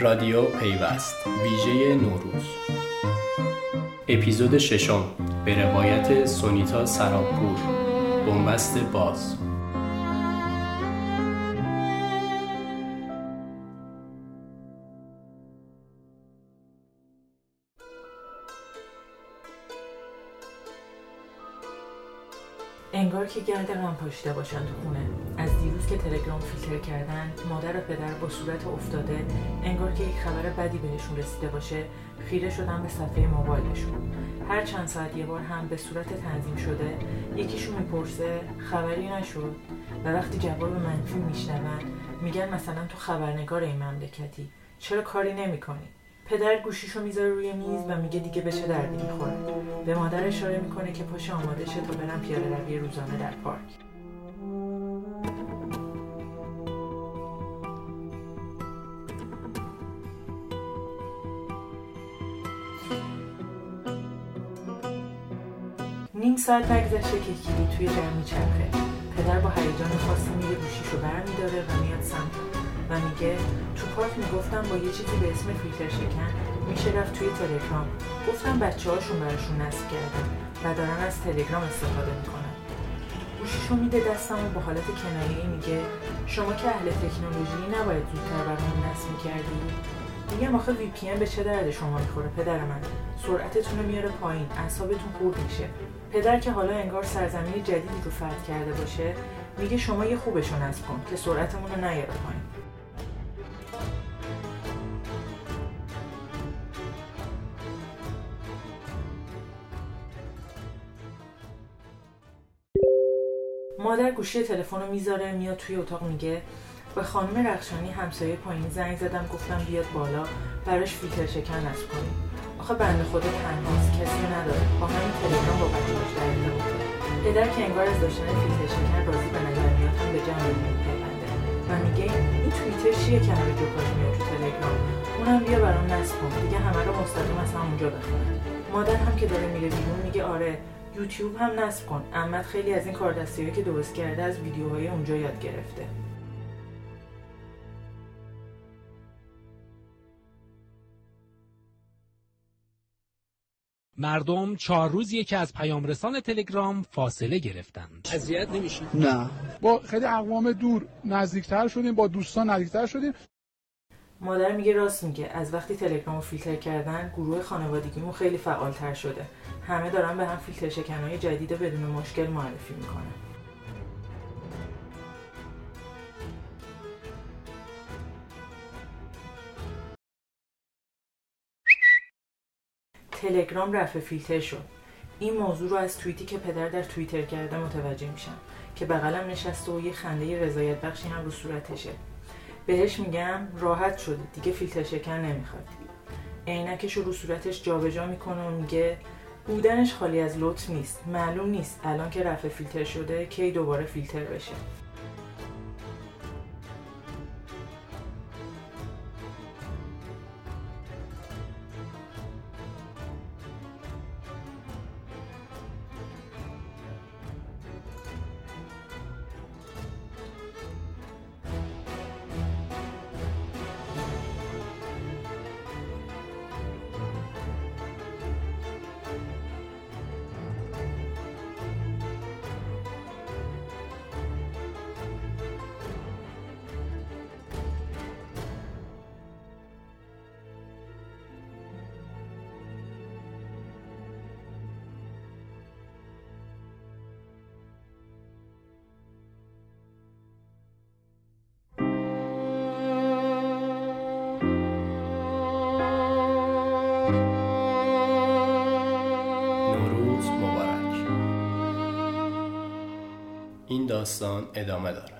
رادیو پیوست ویژه نوروز. اپیزود ششم به روایت سونیتا سراپور بنبست باز. انگار که گرد غم پاشیده باشن تو خونه. از دیروز که تلگرام فیلتر کردن مادر و پدر با صورت افتاده انگار که یک خبر بدی بهشون رسیده باشه خیره شدن به صفحه موبایلشون. هر چند ساعت یه بار هم به صورت تنظیم شده یکیشون می‌پرسه خبری نشد؟ و وقتی جواب منفی میشنون میگن مثلا تو خبرنگار این مملکتی. چرا کاری نمی‌کنی؟ پدر گوشیشو می‌ذاره روی میز و میگه دیگه به چه دردی می‌خوره. به مادر اشاره می‌کنه که پاش آماده شه تا برم پیاده روی روزانه در پارک. نیم ساعت نگذشته که کلی توی در میچرخه پدر با هیجان خاصی میره گوشیشو برمیداره و میاد سمتم و میگه تو پارک می‌گفتم با یه چیزی به اسم فیلتر شکن. میشه رفت توی تلگرام. گفتم بچه هاشون براشون نصب کردن و دارن از تلگرام استفاده می‌کنن. گوشیشو میده دستم و با حالت کنایه‌ای میگه شما که اهل تکنولوژی نباید زودتر برامون نصب می‌کردی؟ میگم آخه وی پی به چه درد شما می‌خوره پدر من. سرعتتون رو میاره پایین اعصابتون خورد میشه. پدر که حالا انگار سرزمین جدیدی رو فتح کرده باشه میگه شما یه خوبشو نصب کن که سرعتمون رو نیاره پایین. مادر گوشی تلفن رو می‌ذاره میاد توی اتاق میگه به خانم رخشانی همسایه پایین زنگ زدم گفتم بیاد بالا براش فیلتر شکن نصب کنیم. آخه بنده خدا تنهاست کسی نداره. با همین تلگرام با بچه‌هاش در ارتباطه پدر که انگار از داشتن فیلتر شکن راضی به نظر میاد هم به جمع میپیونده و میگه این توییتر چیه که همه جو پاش میاد تو تلگرام؟ اونم بیا برام نصب کن. دیگه همه رو مستقیم از همونجا بخونن مادر هم که داره میره بیرون میگه آره یوتیوب هم نصب کن. احمد خیلی از این کاردستیایی که درست کرده از ویدیوهای اونجا یاد گرفته. مردم چهار روز یکی از پیامرسان تلگرام فاصله گرفتند. اذیت نمیشی؟ نه. با خیلی اقوام دور نزدیکتر شدیم با دوستان نزدیکتر شدیم. مادر میگه راست میگه از وقتی تلگرام رو فیلتر کردن گروه خانوادگیمون خیلی فعالتر شده. همه دارن به هم فیلتر شکنهای جدید بدون مشکل معرفی می‌کنن. تلگرام رفع فیلتر شد. این موضوع رو از توییتی که پدر در توییتر کرده متوجه میشم که بغلم نشسته و یه خنده رضایت بخشی هم رو صورتشه. بهش میگم راحت شده دیگه فیلتر شکن نمی‌خواد. عینکش رو صورتش جابجا می‌کنه و میگه بودنش خالی از لطف نیست معلوم نیست الان که رفع فیلتر شده کی دوباره فیلتر بشه. این داستان ادامه دارد.